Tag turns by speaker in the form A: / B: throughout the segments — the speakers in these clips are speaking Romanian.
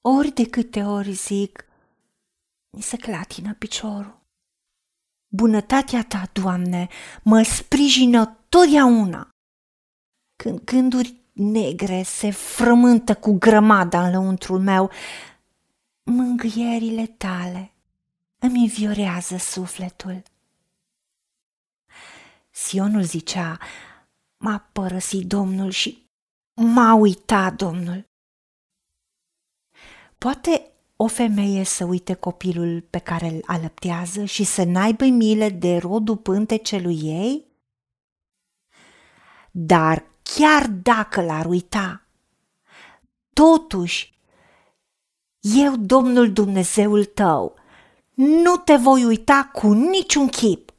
A: ori de câte ori zic, mi se clatină piciorul. Bunătatea ta, Doamne, mă sprijină totdeauna. Când gânduri negre se frământă cu grămada în lăuntrul meu, mângâierile tale îmi înviorează sufletul. Sionul zicea, m-a părăsit Domnul și m-a uitat Domnul. Poate o femeie să uite copilul pe care îl alăptează și să n-aibă milă de rodul pântecelui ei? Dar chiar dacă l-ar uita, totuși, eu, Domnul Dumnezeul tău, nu te voi uita cu niciun chip.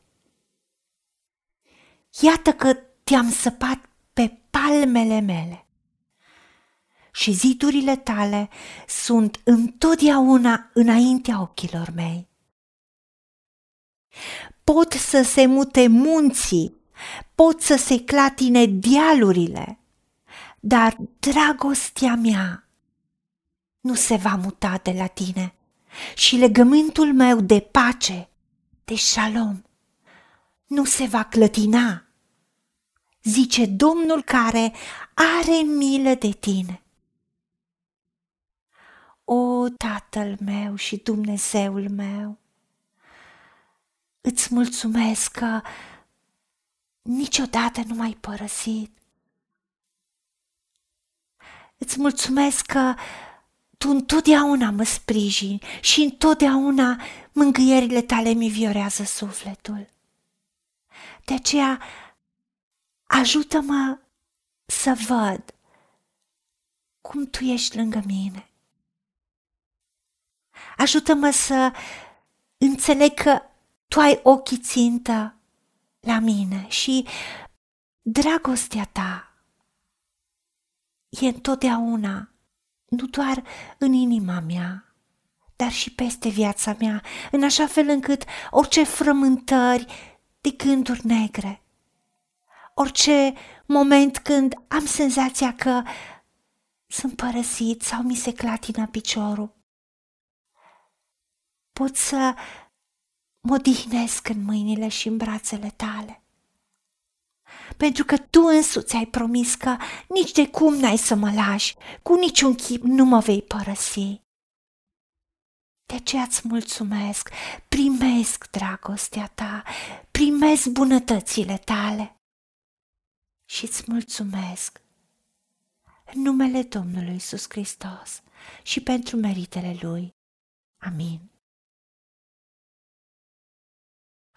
A: Iată că te-am săpat pe palmele mele și zidurile tale sunt întotdeauna înaintea ochilor mei. Pot să se mute munții, pot să se clatine dealurile, dar dragostea mea nu se va muta de la tine și legământul meu de pace, de șalom, nu se va clătina, zice Domnul care are milă de tine. O, Tatăl meu și Dumnezeul meu, îți mulțumesc că niciodată nu m-ai părăsit. Îți mulțumesc că tu întotdeauna mă sprijini și întotdeauna mângâierile tale mi viorează sufletul. De aceea, ajută-mă să văd cum tu ești lângă mine. Ajută-mă să înțeleg că tu ai ochii țintă la mine și dragostea ta e întotdeauna, nu doar în inima mea, dar și peste viața mea, în așa fel încât orice frământări de gânduri negre, orice moment când am senzația că sunt părăsit sau mi se clatină piciorul, pot să mă odihnesc în mâinile și în brațele tale. Pentru că tu însuți ai promis că nici de cum n-ai să mă lași, cu niciun chip nu mă vei părăsi. De aceea îți mulțumesc, primesc dragostea ta, primesc bunătățile tale și îți mulțumesc în numele Domnului Isus Hristos și pentru meritele Lui. Amin.